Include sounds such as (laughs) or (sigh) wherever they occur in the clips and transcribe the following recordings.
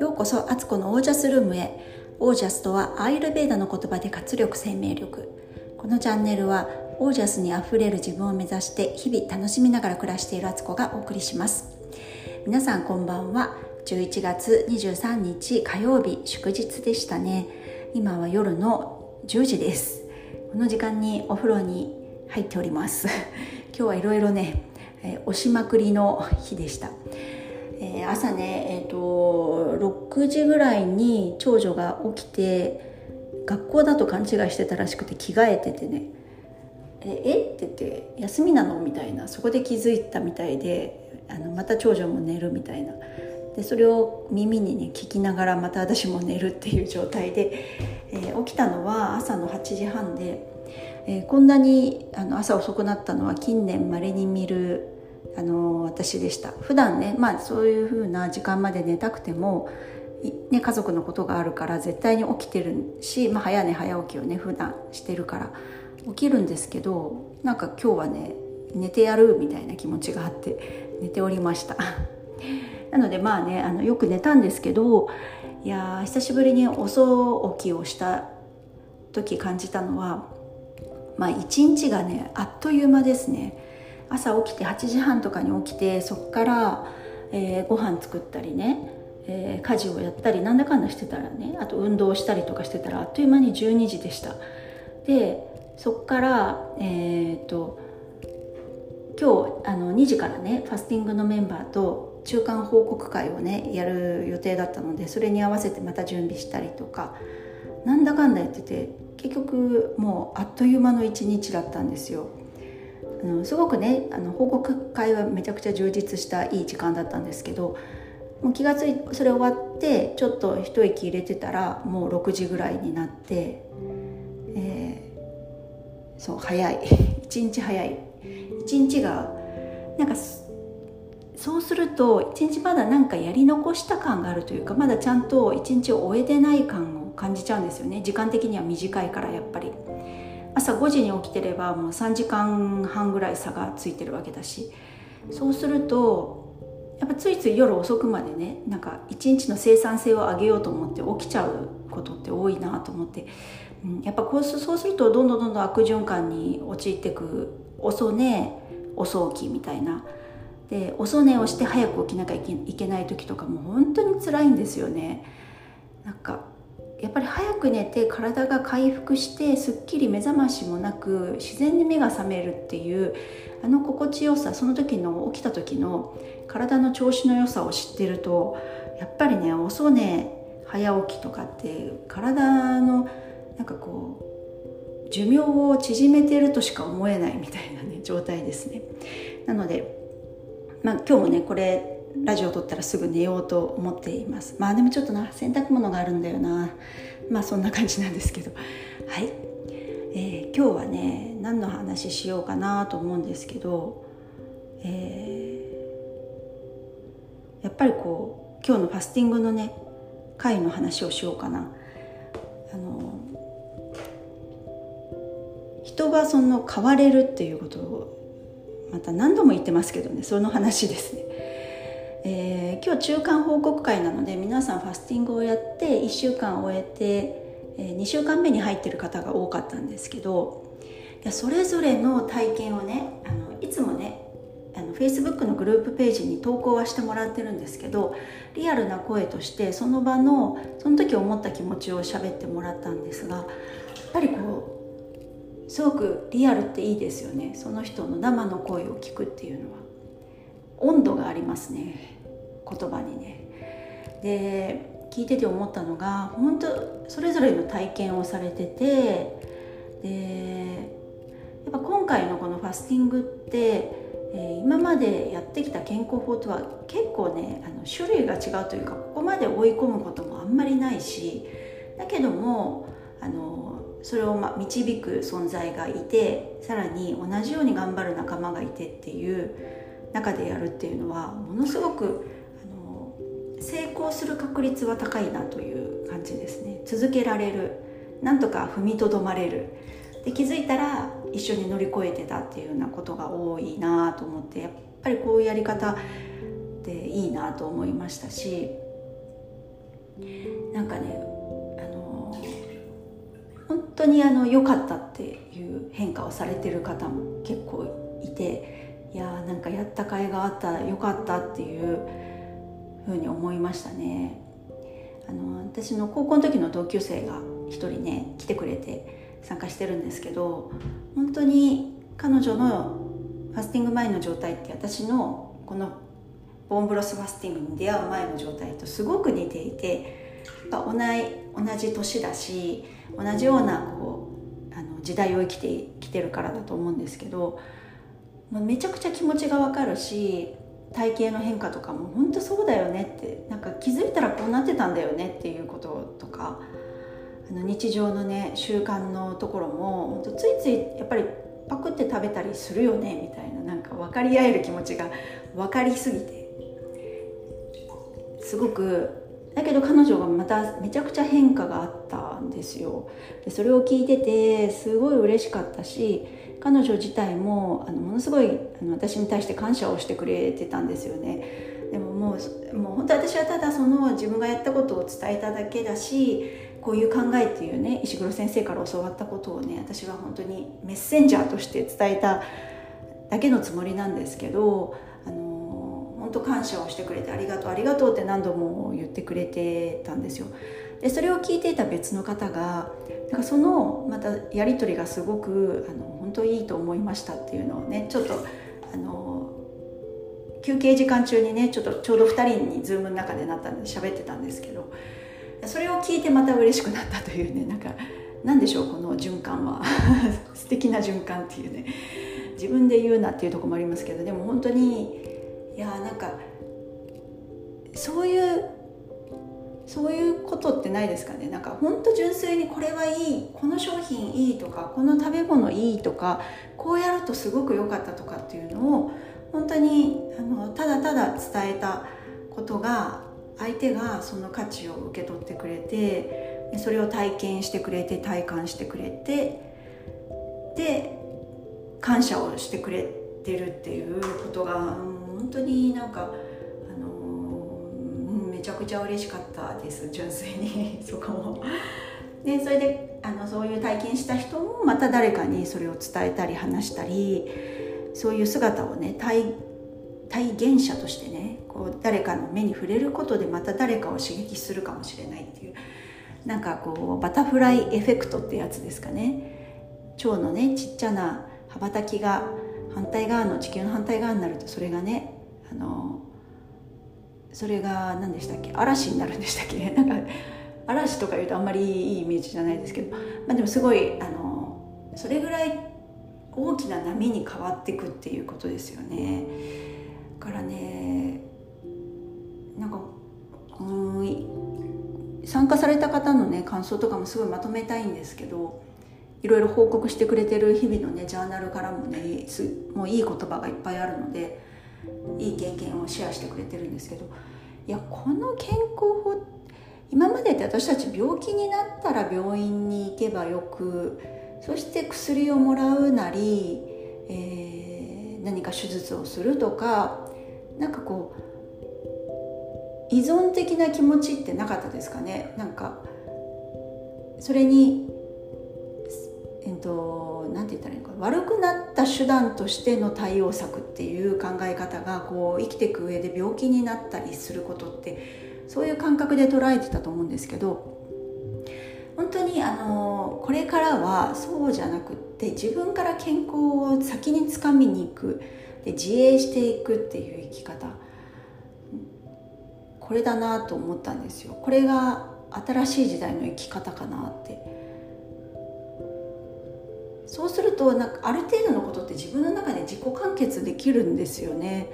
ようこそアツコのオージャスルームへ。オージャスとはアイルベーダの言葉で活力生命力。このチャンネルはオージャスにあふれる自分を目指して日々楽しみながら暮らしているアツコがお送りします。皆さんこんばんは。11月23日火曜日祝日でしたね。今は夜の10時です。この時間にお風呂に入っております。(laughs) 今日はいろいろね、えー、押しまくりの日でした、えー、朝ねえっ、ー、と6時ぐらいに長女が起きて学校だと勘違いしてたらしくて着替えててね「ええ？って言って「休みなの?」みたいな。そこで気づいたみたいであのまた長女も寝るみたいな。でそれを耳にね聞きながらまた私も寝るっていう状態で、えー、起きたのは朝の8時半で、えー、こんなにあの朝遅くなったのは近年まれに見るあの私でした。普段ねまあそういう風な時間まで寝たくてもね、家族のことがあるから絶対に起きてるし、まあ、早寝早起きをね普段してるから起きるんですけどなんか今日はね寝てやるみたいな気持ちがあって寝ておりました。(laughs) なのでまあねあのよく寝たんですけどいや久しぶりに遅起きをした時感じたのはまあ一日がねあっという間ですね。朝起きて8時半とかに起きてそっから、えー、ご飯作ったりねえー、家事をやったりなんだかんだしてたらねあと運動したりとかしてたらあっという間に12時でした。でそっからえっ、と今日あの2時からねファスティングのメンバーと中間報告会をねやる予定だったのでそれに合わせてまた準備したりとかなんだかんだやってて結局もうあっという間の一日だったんですよ。あのすごくねあの報告会はめちゃくちゃ充実したいい時間だったんですけどもう気が付いそれ終わってちょっと一息入れてたらもう6時ぐらいになって、えー、そう早い。(laughs) 一日早い。一日がなんかそうすると一日まだなんかやり残した感があるというかまだちゃんと一日を終えてない感を感じちゃうんですよね。時間的には短いからやっぱり。朝5時に起きてればもう3時間半ぐらい差がついてるわけだし。そうするとやっぱついつい夜遅くまでねなんか一日の生産性を上げようと思って起きちゃうことって多いなと思って、うん、やっぱこうそうするとどんどんどんどん悪循環に陥っていく遅寝遅起きみたいな。で遅寝をして早く起きなきゃいけない時とかも本当に辛いんですよね。なんかやっぱり早く寝て体が回復してすっきり目覚ましもなく自然に目が覚めるっていうあの心地よさその時の起きた時の体の調子の良さを知ってるとやっぱりね遅寝早起きとかって体のなんかこう寿命を縮めてるとしか思えないみたいなね状態ですね。なのでまあ今日もねこれラジオを撮ったらすぐ寝ようと思っています。まあでもちょっとな洗濯物があるんだよな。まあそんな感じなんですけど。はい、えー、今日はね何の話しようかなと思うんですけど、えー、やっぱりこう今日のファスティングのね回の話をしようかな。あの人がその変われるっていうことをまた何度も言ってますけどねその話ですね、今日中間報告会なので皆さんファスティングをやって1週間終えて、え、2週間目に入ってる方が多かったんですけどいやそれぞれの体験をねあのいつもねあの Facebook のグループページに投稿はしてもらってるんですけどリアルな声としてその場のその時思った気持ちを喋ってもらったんですがやっぱりこうすごくリアルっていいですよね。その人の生の声を聞くっていうのは。温度がありますね。言葉にね。で聞いてて思ったのが本当それぞれの体験をされててでやっぱ今回のこのファスティングって、えー、今までやってきた健康法とは結構ねあの種類が違うというかここまで追い込むこともあんまりないしだけどもあのそれをま導く存在がいてさらに同じように頑張る仲間がいてっていう中でやるっていうのはものすごく成功する確率は高いなという感じですね。続けられる。なんとか踏みとどまれる。で気づいたら一緒に乗り越えてたっていうようなことが多いなと思ってやっぱりこういうやり方でいいなと思いましたしなんかねあの本当にあの良かったっていう変化をされてる方も結構いていやーなんかやった甲斐があった良かったっていうふうに思いましたね。あの私の高校の時の同級生が一人ね来てくれて参加してるんですけど本当に彼女のファスティング前の状態って私のこのボンブロスファスティングに出会う前の状態とすごく似ていてやっぱ同い同じ年だし同じようなこうあの時代を生きてきてるからだと思うんですけどめちゃくちゃ気持ちがわかるし体型の変化とかも本当そうだよねってなんか気づいたらこうなってたんだよねっていうこととかあの日常のね習慣のところもついついやっぱりパクって食べたりするよねみたいななんか分かり合える気持ちが分かりすぎてすごくだけど彼女がまためちゃくちゃ変化があったんですよ。でそれを聞いててすごい嬉しかったし彼女自体もあのものすごいあの私に対して感謝をしてくれてたんですよねでももうもう本当私はただその自分がやったことを伝えただけだしこういう考えっていうね石黒先生から教わったことをね私は本当にメッセンジャーとして伝えただけのつもりなんですけどあの本当感謝をしてくれてありがとうありがとうって何度も言ってくれてたんですよ。でそれを聞いていた別の方がなんかそのまたやり取りがすごくあの本当いいと思いましたっていうのをねちょっとあの休憩時間中にねちょっとちょうど2人にズームの中でなったんで喋ってたんですけどそれを聞いてまた嬉しくなったというねなんか何でしょうこの循環は。(laughs) 素敵な循環っていうね。自分で言うなっていうとこもありますけどでも本当にいやなんかそういうそういうことってないですかね。なんか本当純粋にこれはいいこの商品いいとかこの食べ物いいとかこうやるとすごく良かったとかっていうのを本当にあのただただ伝えたことが相手がその価値を受け取ってくれてそれを体験してくれて体感してくれてで感謝をしてくれてるっていうことが、本当になんかちゃくちゃ嬉しかったです純粋に (laughs) そこも。でそれであのそういう体験した人もまた誰かにそれを伝えたり話したりそういう姿をね体体現者としてねこう誰かの目に触れることでまた誰かを刺激するかもしれないっていうなんかこうバタフライエフェクトってやつですかね蝶のねちっちゃな羽ばたきが反対側の地球の反対側になるとそれがねあのそれが何でしたっけ？嵐になるんでしたっけ？(laughs) なんか嵐とか言うとあんまりいいイメージじゃないですけど、まあ、でもすごいあのそれぐらい大きな波に変わっていくっていうことですよね。からねなんかうん参加された方のね感想とかもすごいまとめたいんですけどいろいろ報告してくれてる日々のねジャーナルからもねもういい言葉がいっぱいあるのでいい経験をシェアしてくれてるんですけどいやこの健康法今までって私たち病気になったら病院に行けばよくそして薬をもらうなり、えー、何か手術をするとかなんかこう依存的な気持ちってなかったですかね？なんかそれにえっと何て言ったらいいのか悪くなった手段としての対応策っていう考え方がこう生きていく上で病気になったりすることってそういう感覚で捉えてたと思うんですけど本当にあのこれからはそうじゃなくって自分から健康を先につかみに行く。で自衛していくっていう生き方。これだなと思ったんですよ。これが新しい時代の生き方かなって。そうするとなんかある程度のことって自分の中で自己完結できるんですよね。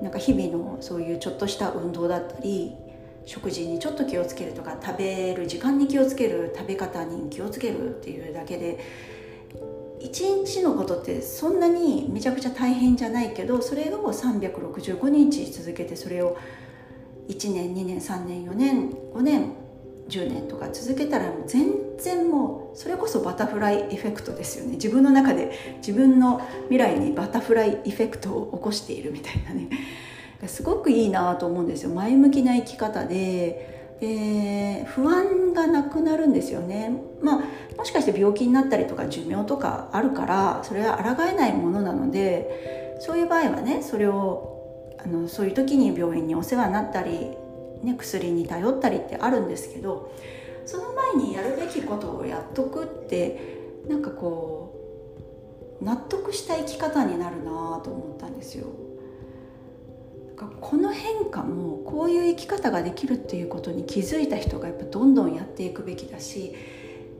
なんか日々のそういうちょっとした運動だったり食事にちょっと気をつけるとか食べる時間に気をつける食べ方に気をつけるっていうだけで一日のことってそんなにめちゃくちゃ大変じゃないけどそれを365日続けてそれを1年2年3年4年5年10年とか続けたら全然もうそれこそバタフライエフェクトですよね。自分の中で自分の未来にバタフライエフェクトを起こしているみたいなね。すごくいいなと思うんですよ。前向きな生き方で。で不安がなくなるんですよね。まあもしかして病気になったりとか寿命とかあるからそれは抗えないものなのでそういう場合はねそれをあのそういう時に病院にお世話になったりね、薬に頼ったりってあるんですけどその前にやるべきことをやっとくってなんかこう納得した生き方になるなと思ったんですよ。この変化もこういう生き方ができるっていうことに気づいた人がやっぱどんどんやっていくべきだし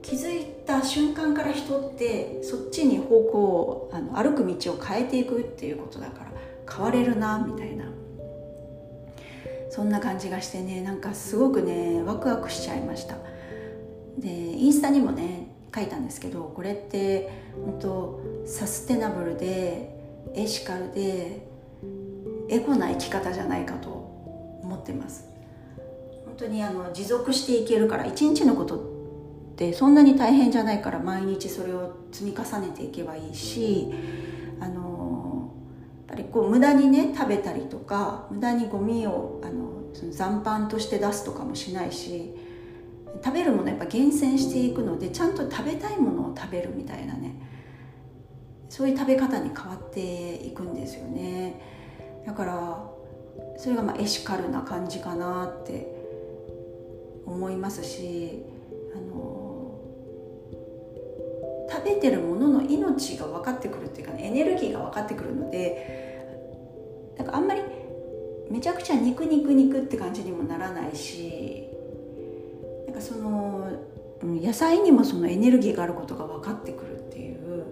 気づいた瞬間から人ってそっちに方向をあの歩く道を変えていくっていうことだから変われるなみたいなそんな感じがしてねなんかすごくねワクワクしちゃいました。でインスタにもね書いたんですけどこれって本当サステナブルでエシカルでエコな生き方じゃないかと思ってます。本当にあの持続していけるから一日のことってそんなに大変じゃないから毎日それを積み重ねていけばいいしこう無駄にね食べたりとか無駄にゴミをあのその残飯として出すとかもしないし食べるものやっぱ厳選していくのでちゃんと食べたいものを食べるみたいなねそういう食べ方に変わっていくんですよね。だからそれがまあエシカルな感じかなって思いますしあの食べてるものの命が分かってくるっていうかねエネルギーが分かってくるのでなんかあんまりめちゃくちゃ肉肉肉って感じにもならないしなんかその野菜にもそのエネルギーがあることが分かってくるっていう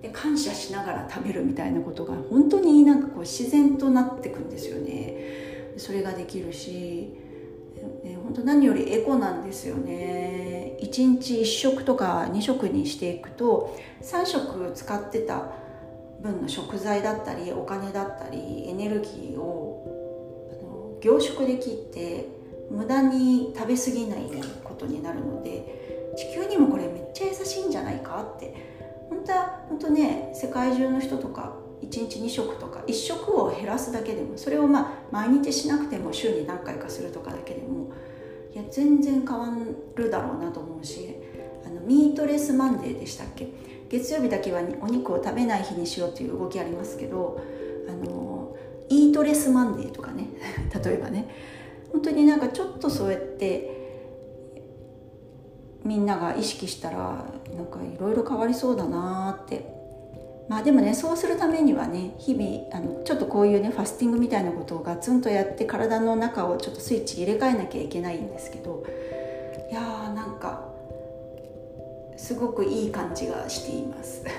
で感謝しながら食べるみたいなことが本当になんかこう自然となってくんですよね。それができるし、本当何よりエコなんですよね。1日1食とか2食にしていくと3食使ってた分の食材だったりお金だったりエネルギーを凝縮できて無駄に食べ過ぎないことになるので地球にもこれめっちゃ優しいんじゃないかって。本当は本当ね世界中の人とか1日2食とか1食を減らすだけでもそれをまあ毎日しなくても週に何回かするとかだけでもいや全然変わるだろうなと思うしあのミートレスマンデーでしたっけ？月曜日だけはお肉を食べない日にしようっていう動きありますけどあのイートレスマンデーとかね (laughs) 例えばね本当になんかちょっとそうやってみんなが意識したらなんかいろいろ変わりそうだなって。まあでもねそうするためにはね日々あのちょっとこういうねファスティングみたいなことをガツンとやって体の中をちょっとスイッチ入れ替えなきゃいけないんですけどいやーなんかすごくいい感じがしています。(laughs)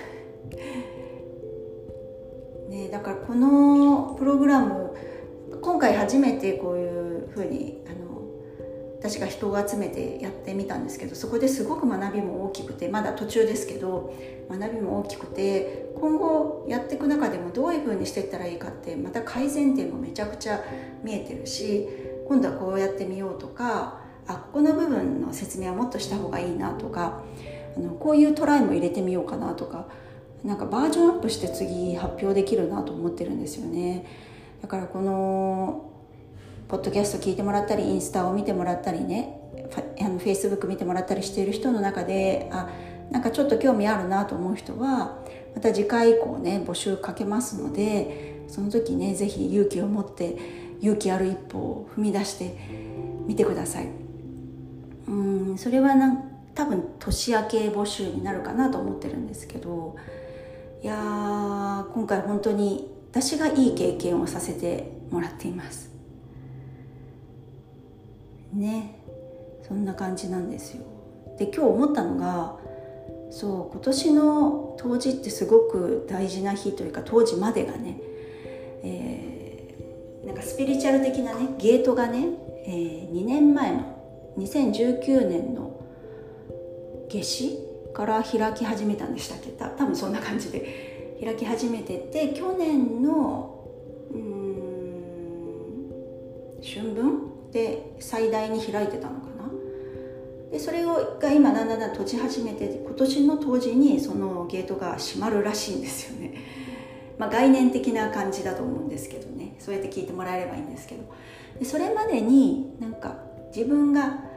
ね、だからこのプログラム今回初めてこういうふうにあの私が人を集めてやってみたんですけどそこですごく学びも大きくてまだ途中ですけど学びも大きくて今後やっていく中でもどういうふうにしていったらいいかってまた改善点もめちゃくちゃ見えてるし今度はこうやってみようとかあここの部分の説明はもっとした方がいいなとかあのこういうトライも入れてみようかなとかなんかバージョンアップして次発表できるなと思ってるんですよね。だからこのポッドキャスト聞いてもらったりインスタを見てもらったりねフェイスブック見てもらったりしている人の中であなんかちょっと興味あるなと思う人はまた次回以降ね募集かけますのでその時ね是非勇気を持って勇気ある一歩を踏み出してみてください。うんそれはなん多分年明け募集になるかなと思ってるんですけどいやー今回本当に私がいい経験をさせてもらっています。ね。そんな感じなんですよ。で今日思ったのがそう今年の冬至ってすごく大事な日というか当時までがね、えー、なんかスピリチュアル的なねゲートがね、えー、2年前の2019年の夏至から開き始めたんでしたっけ多分そんな感じで開き始めてて去年のうん春分で最大に開いてたのかなでそれをが今だんだんだん閉じ始めて今年の当時にそのゲートが閉まるらしいんですよね、まあ、概念的な感じだと思うんですけどねそうやって聞いてもらえればいいんですけどでそれまでになんか自分が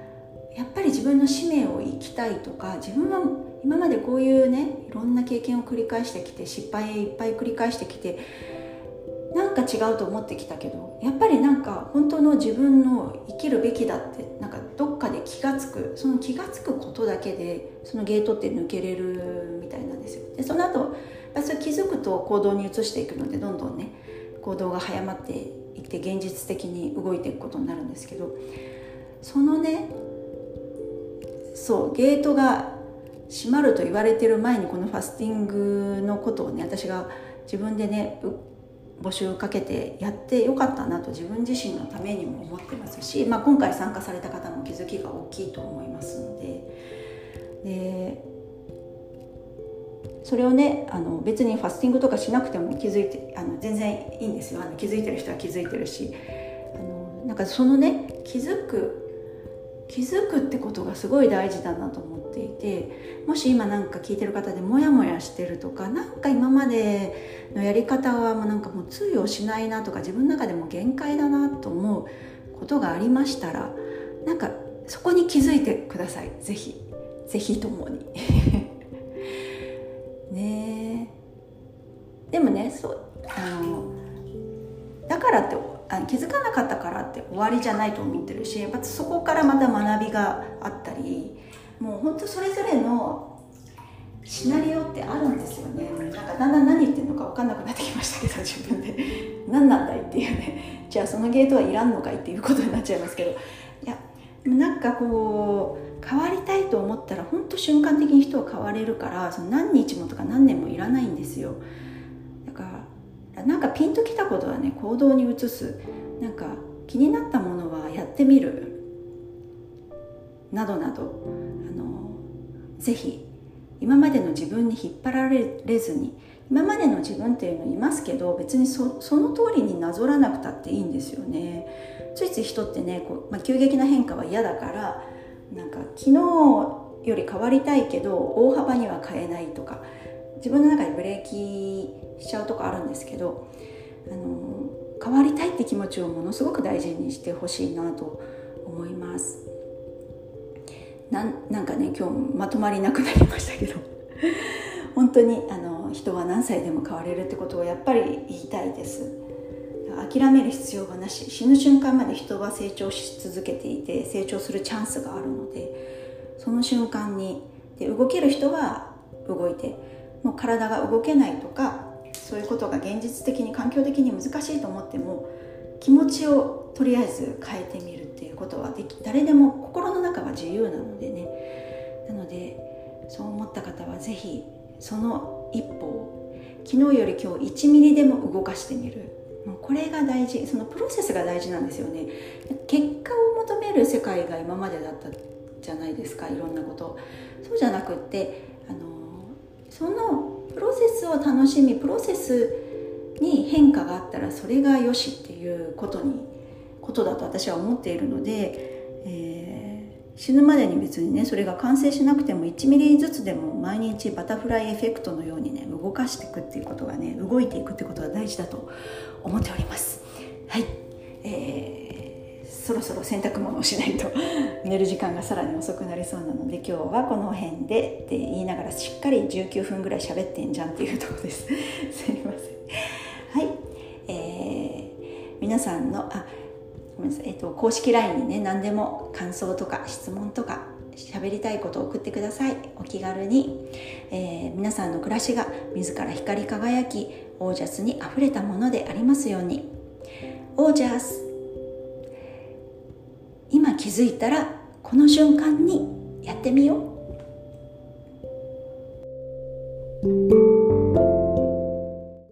やっぱり自分の使命を生きたいとか自分は今までこういうねいろんな経験を繰り返してきて失敗いっぱい繰り返してきてなんか違うと思ってきたけどやっぱりなんか本当の自分の生きるべきだってなんかどっかで気が付くその気が付くことだけでそのゲートって抜けれるみたいなんですよ。でその後やっそれ気づくと行動に移していくのでどんどんね行動が早まっていって現実的に動いていくことになるんですけどそのねそうゲートが閉まると言われてる前にこのファスティングのことをね私が自分でね募集かけてやってよかったなと自分自身のためにも思ってますし、まあ、今回参加された方も気づきが大きいと思いますので。でそれをねあの別にファスティングとかしなくても気づいてあの全然いいんですよ。あの気づいてる人は気づいてるしあのなんかそのね気づく気づくってことがすごい大事だなと思っていてもし今なんか聞いてる方でモヤモヤしてるとか何か今までのやり方はもうなんかもう通用しないなとか自分の中でも限界だなと思うことがありましたらなんかそこに気づいてください。是非是非ともに。(laughs) ねでもねそうあのだからって気づかなかったからって終わりじゃないと思ってるしやっぱそこからまた学びがあったりもう本当それぞれのシナリオってあるんですよね。なんかだんだん何言ってるのか分かんなくなってきましたけど自分で。何なんだいっていうね。じゃあそのゲートはいらんのかいっていうことになっちゃいますけど。いやなんかこう変わりたいと思ったら本当瞬間的に人は変われるからその何日もとか何年もいらないんですよ。なんかピンときたことはね行動に移す。なんか気になったものはやってみる。などなど。あのぜひ今までの自分に引っ張られずに今までの自分っていうのいますけど別にそその通りになぞらなくたっていいんですよね。ついつい人ってねこう、まあ、急激な変化は嫌だからなんか昨日より変わりたいけど大幅には変えないとか自分の中でブレーキしちゃうとこあるんですけどあの変わりたいって気持ちをものすごく大事にしてほしいなと思います。なんなんかね今日まとまりなくなりましたけど。(laughs) 本当にあの人は何歳でも変われるってことをやっぱり言いたいです。諦める必要がなし。死ぬ瞬間まで人は成長し続けていて成長するチャンスがあるのでその瞬間にで動ける人は動いてもう体が動けないとかそういうことが現実的に環境的に難しいと思っても気持ちをとりあえず変えてみるっていうことはでき誰でも心の中は自由なのでね。なのでそう思った方は是非その一歩を昨日より今日1ミリでも動かしてみる。もうこれが大事。そのプロセスが大事なんですよね。結果を求める世界が今までだったじゃないですかいろんなこと。そうじゃなくってそのプロセスを楽しみプロセスに変化があったらそれがよしっていうことにことだと私は思っているので、えー、死ぬまでに別にねそれが完成しなくても1ミリずつでも毎日バタフライエフェクトのようにね動かしていくっていうことがね動いていくってことが大事だと思っております。はい、えー、そろそろ洗濯物をしないと。(laughs) 寝る時間がさらに遅くなりそうなので今日はこの辺でって言いながらしっかり19分ぐらい喋ってんじゃんっていうとこです。(laughs) すいません。はい、えー、皆さんのあごめんなさい、えっと、公式 LINE にね何でも感想とか質問とか喋りたいことを送ってください。お気軽に、えー、皆さんの暮らしが自ら光り輝きオージャスにあふれたものでありますように。オージャス。今気づいたらこの瞬間にやってみよう。